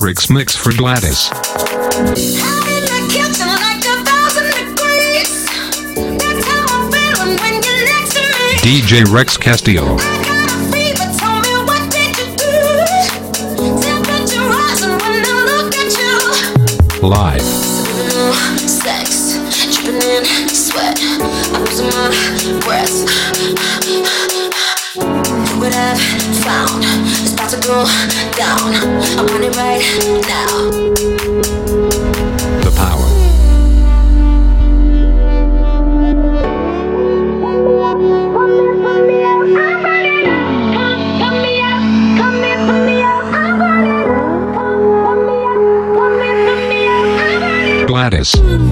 Rex Mix for Gladys. DJ Rex Castillo. Live. Sex, dripping in sweat. I'm losing my breath. What I've found to go down. I want it right now. The power. Gladys.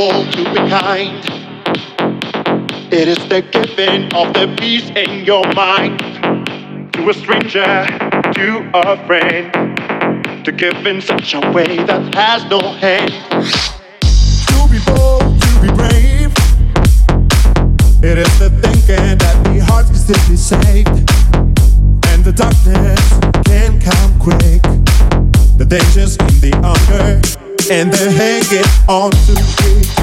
Humble, to be kind. It is the giving of the peace in your mind. To a stranger, to a friend. To give in such a way that has no end. To be bold, to be brave. It is the thinking that the heart can still be saved. And the darkness can come quick. The dangers in the hunger and they hang it on to me.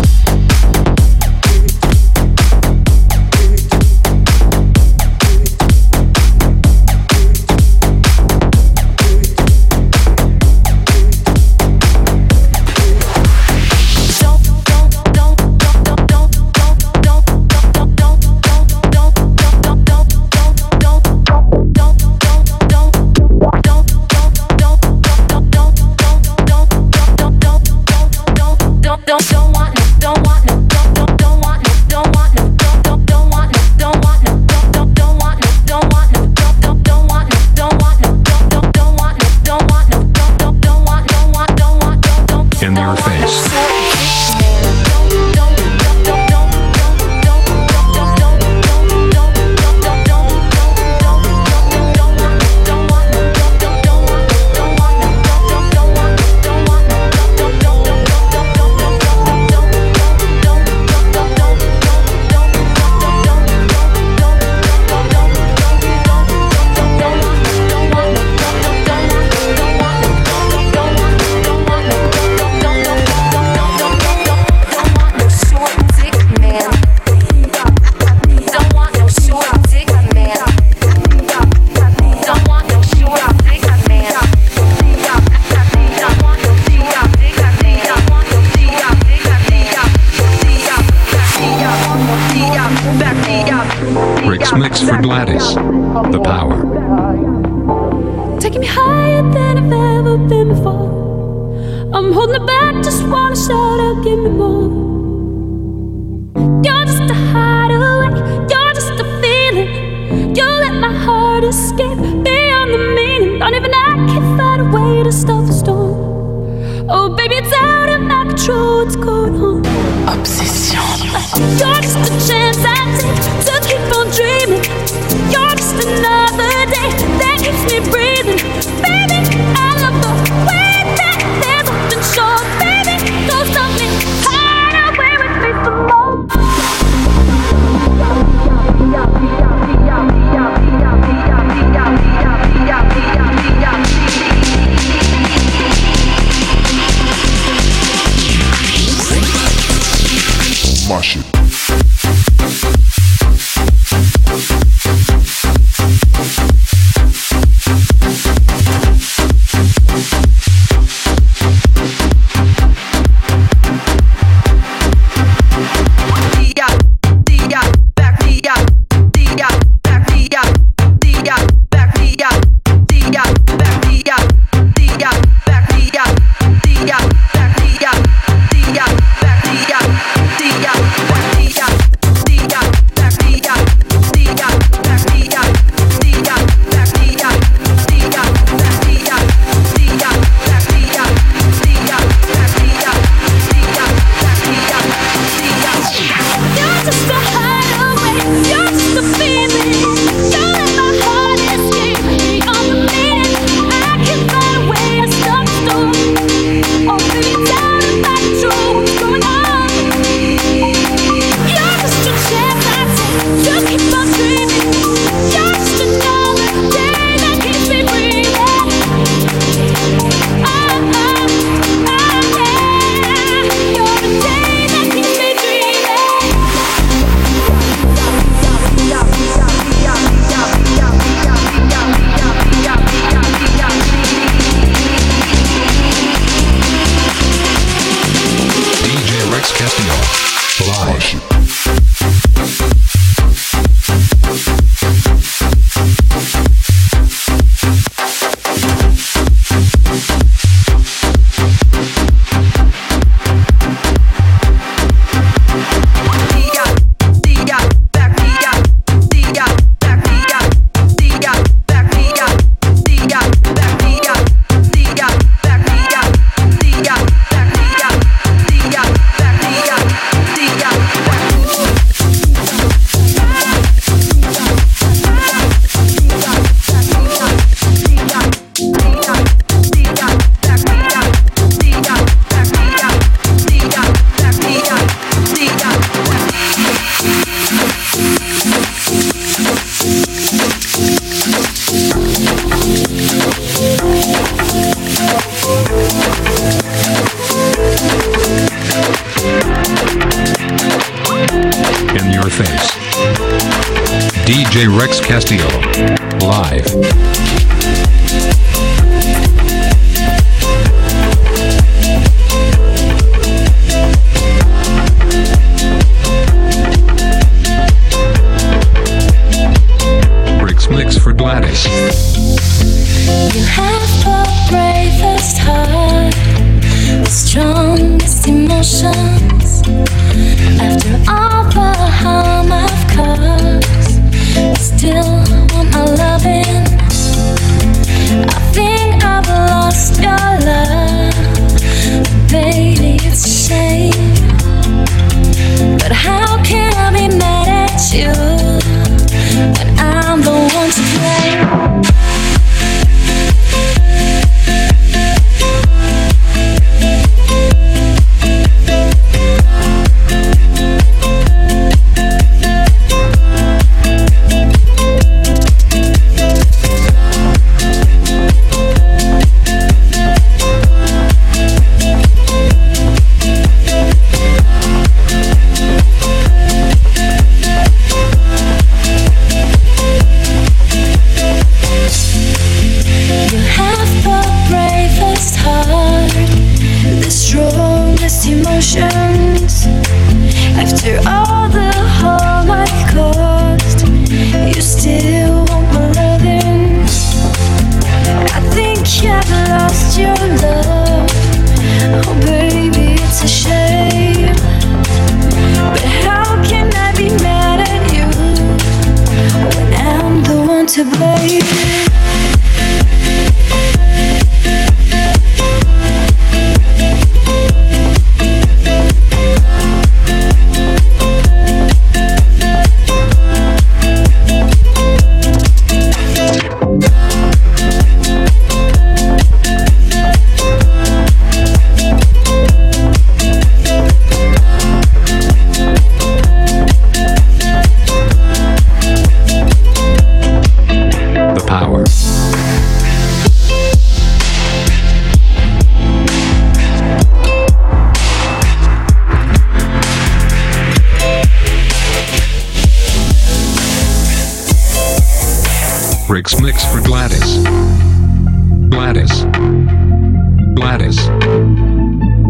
Gladys, The Power. Taking me higher than I've ever been before. I'm holding it back, just wanna.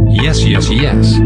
Yes, yes, yes.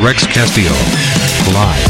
Rex Castillo. Live.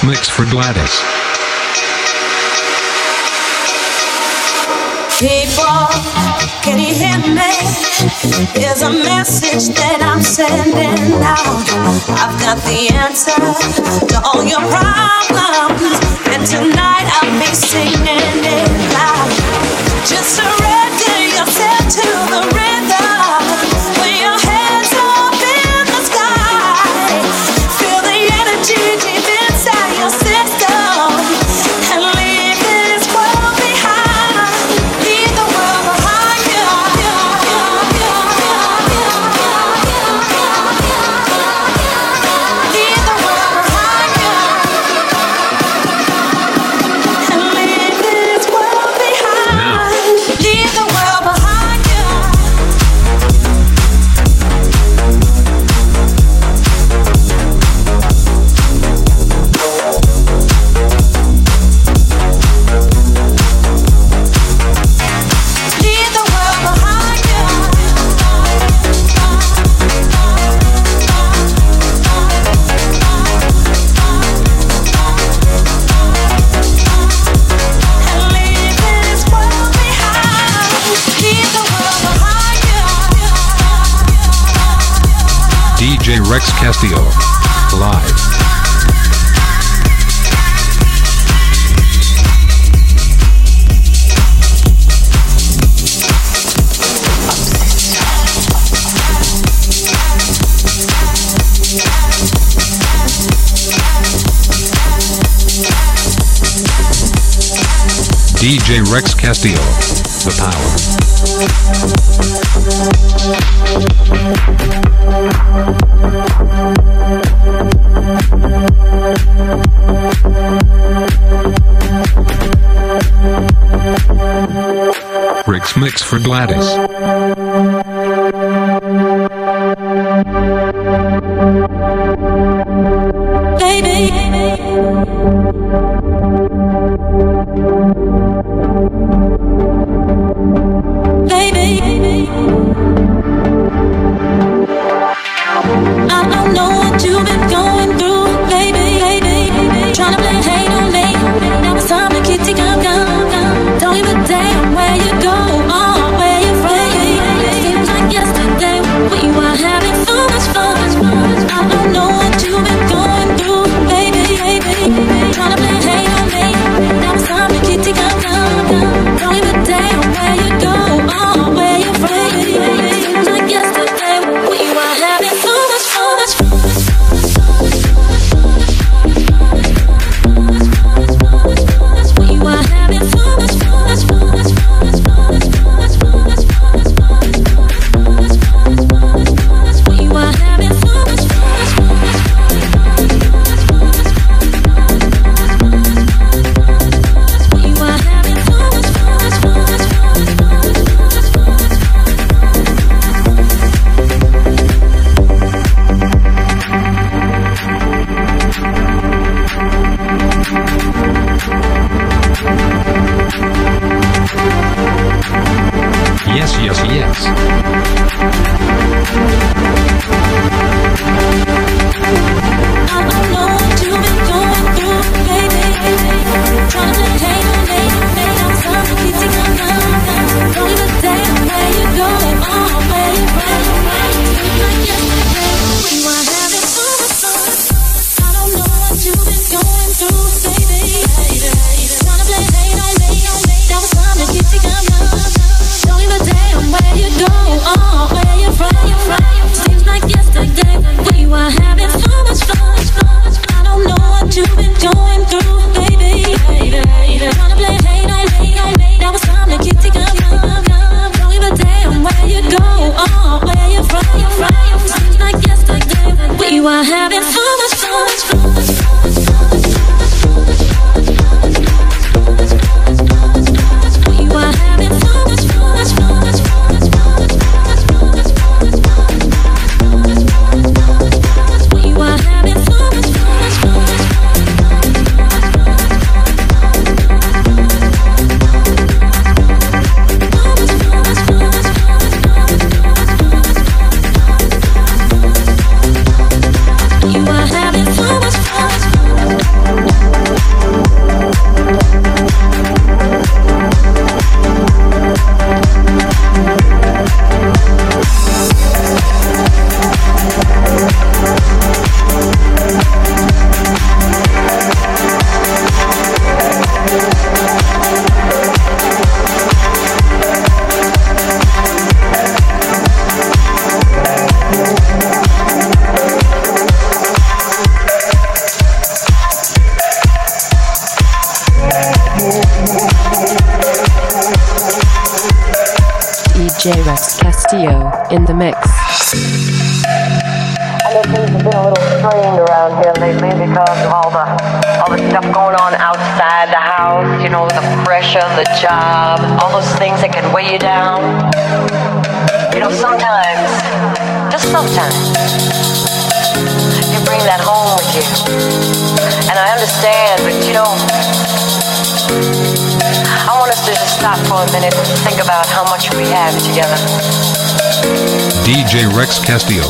This mix for Gladys. People, can you hear me? There's a message that I'm sending out. I've got the answer to all your problems, and tonight I'll be singing it loud. Just surrender yourself to the. Rex Castillo. Live. DJ Rex Castillo. The power. Rex Mix for Gladys. stop for a minute, think about how much we have together. DJ Rex Castillo.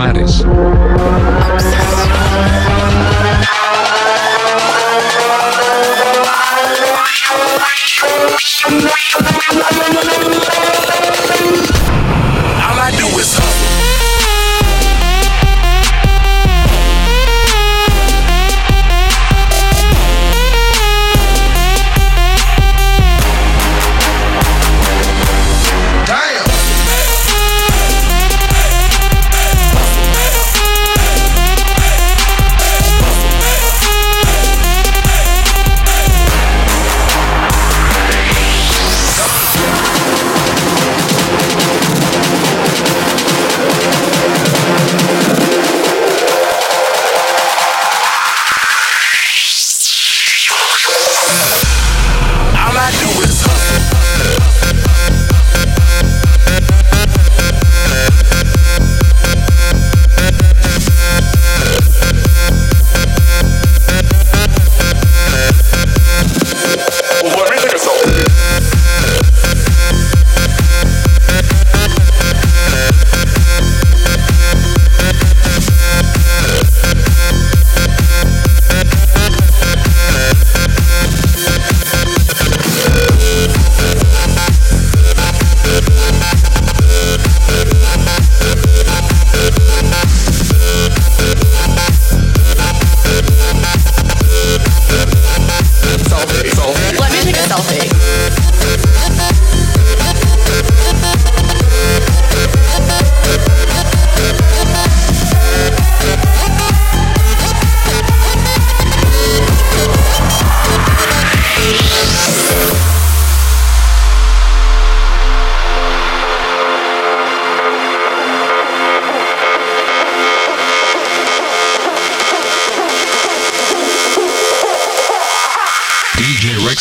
for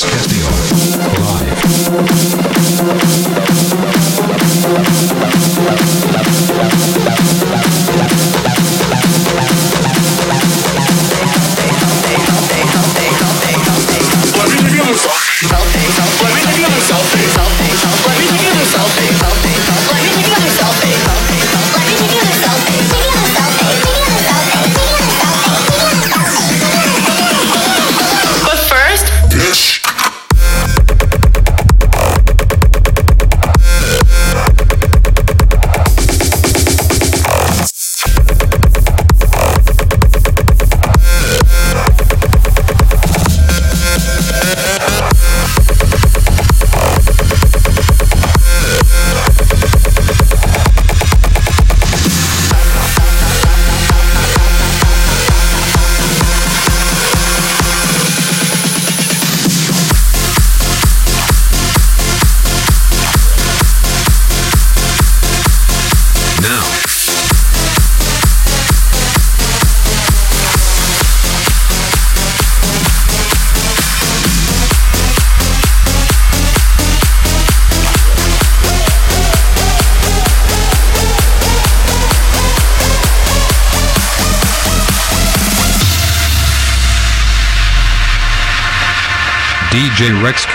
Rex Castillo. Live.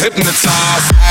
hypnotized.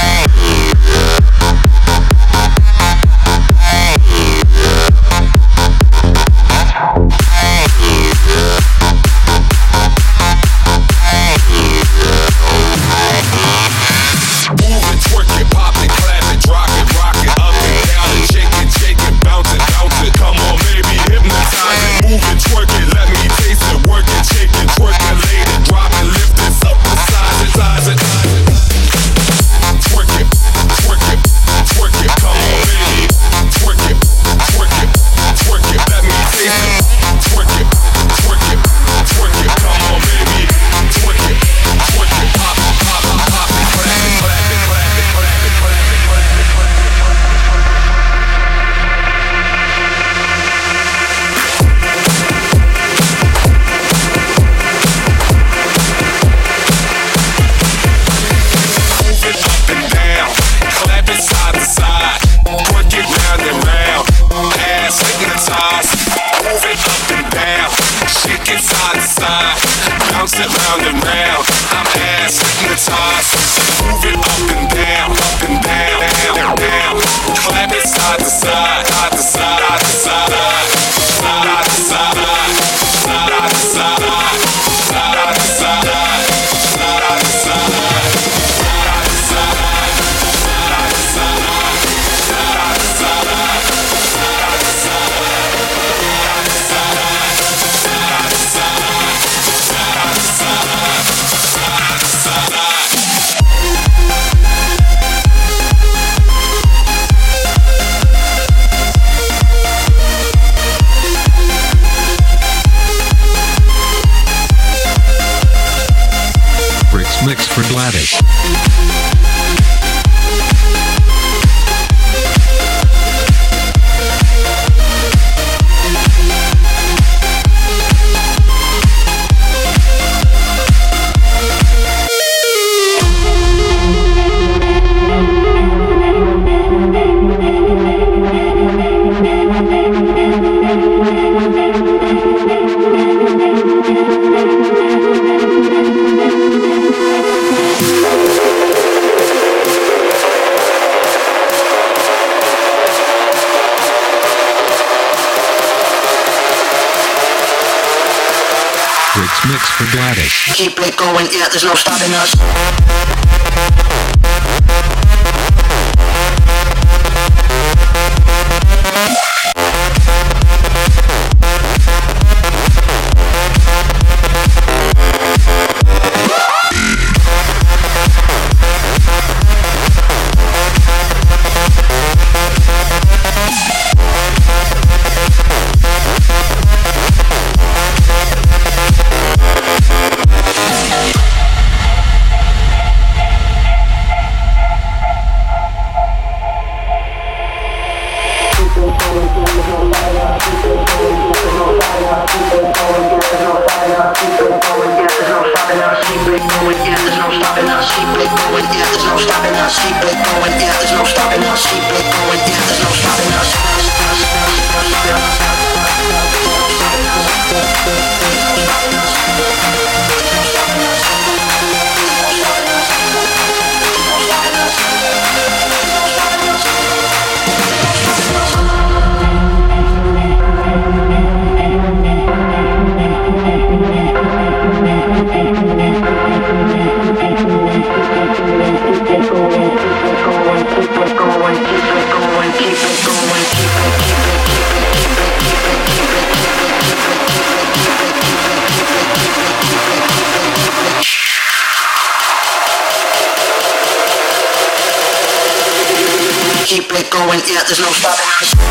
for Gladys. Keep it going, yeah, there's no stopping us. yeah, there's no stopping us.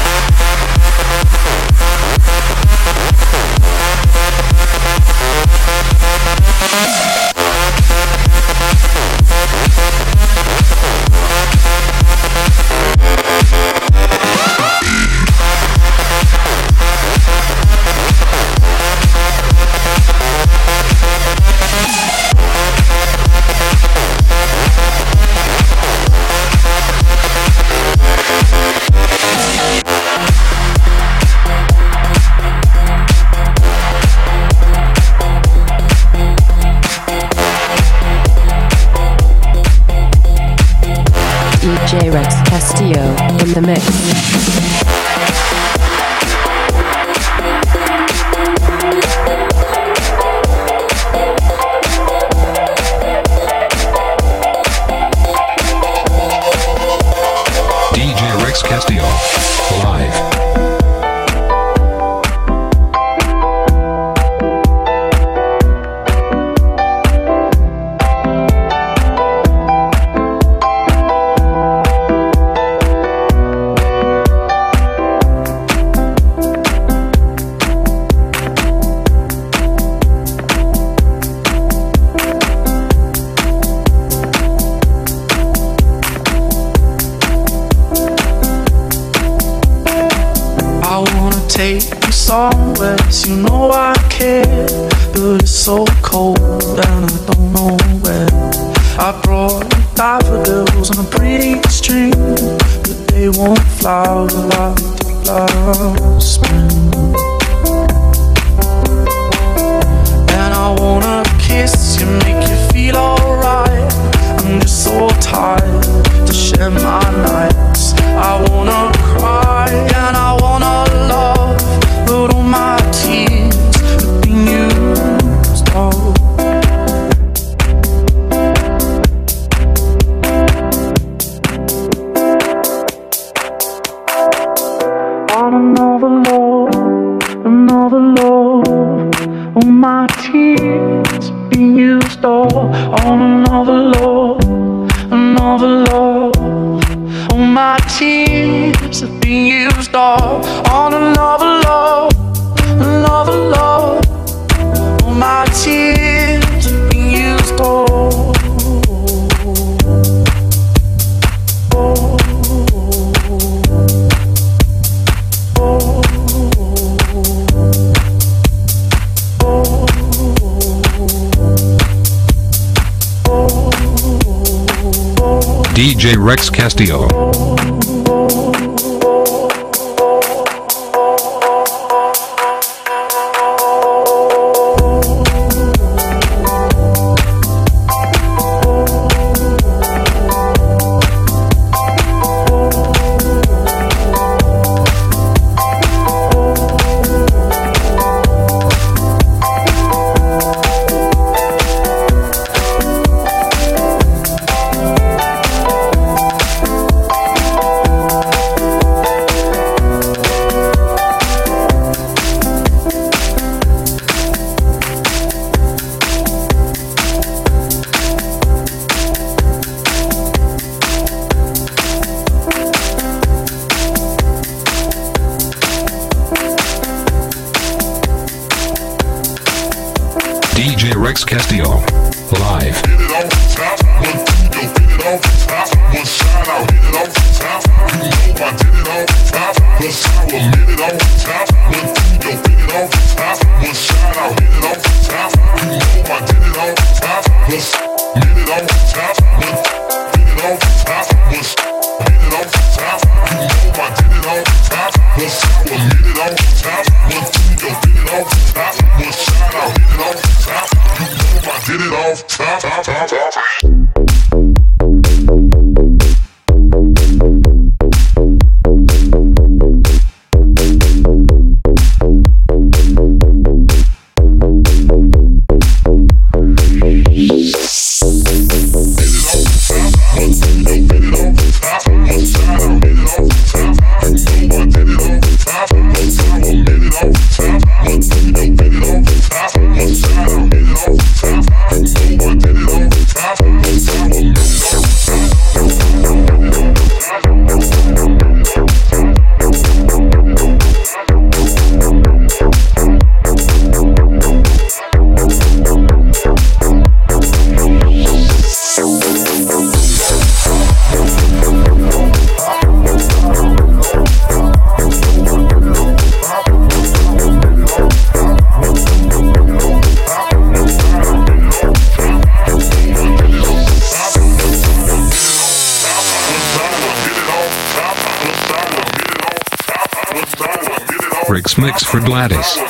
For Gladys.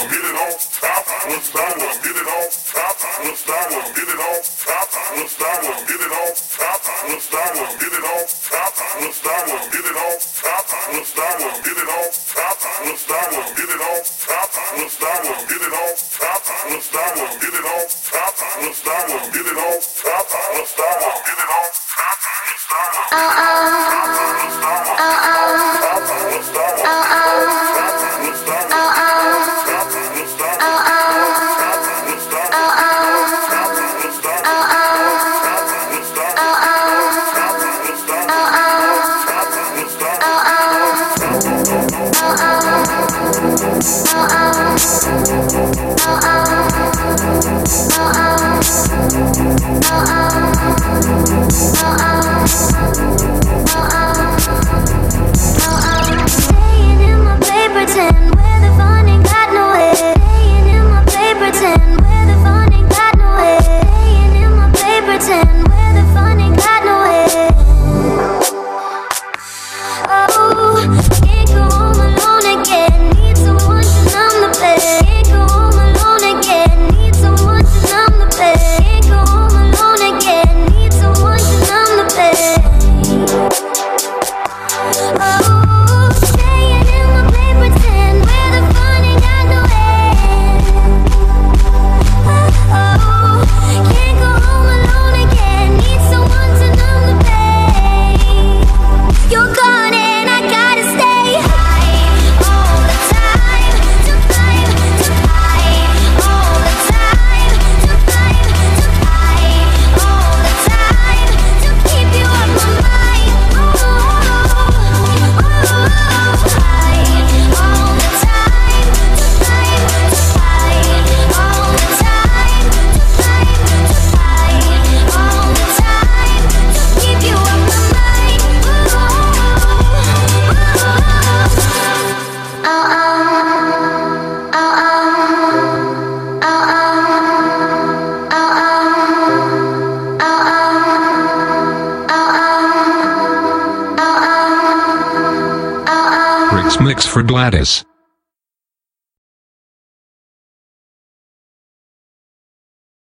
Rick's Mix for Gladys.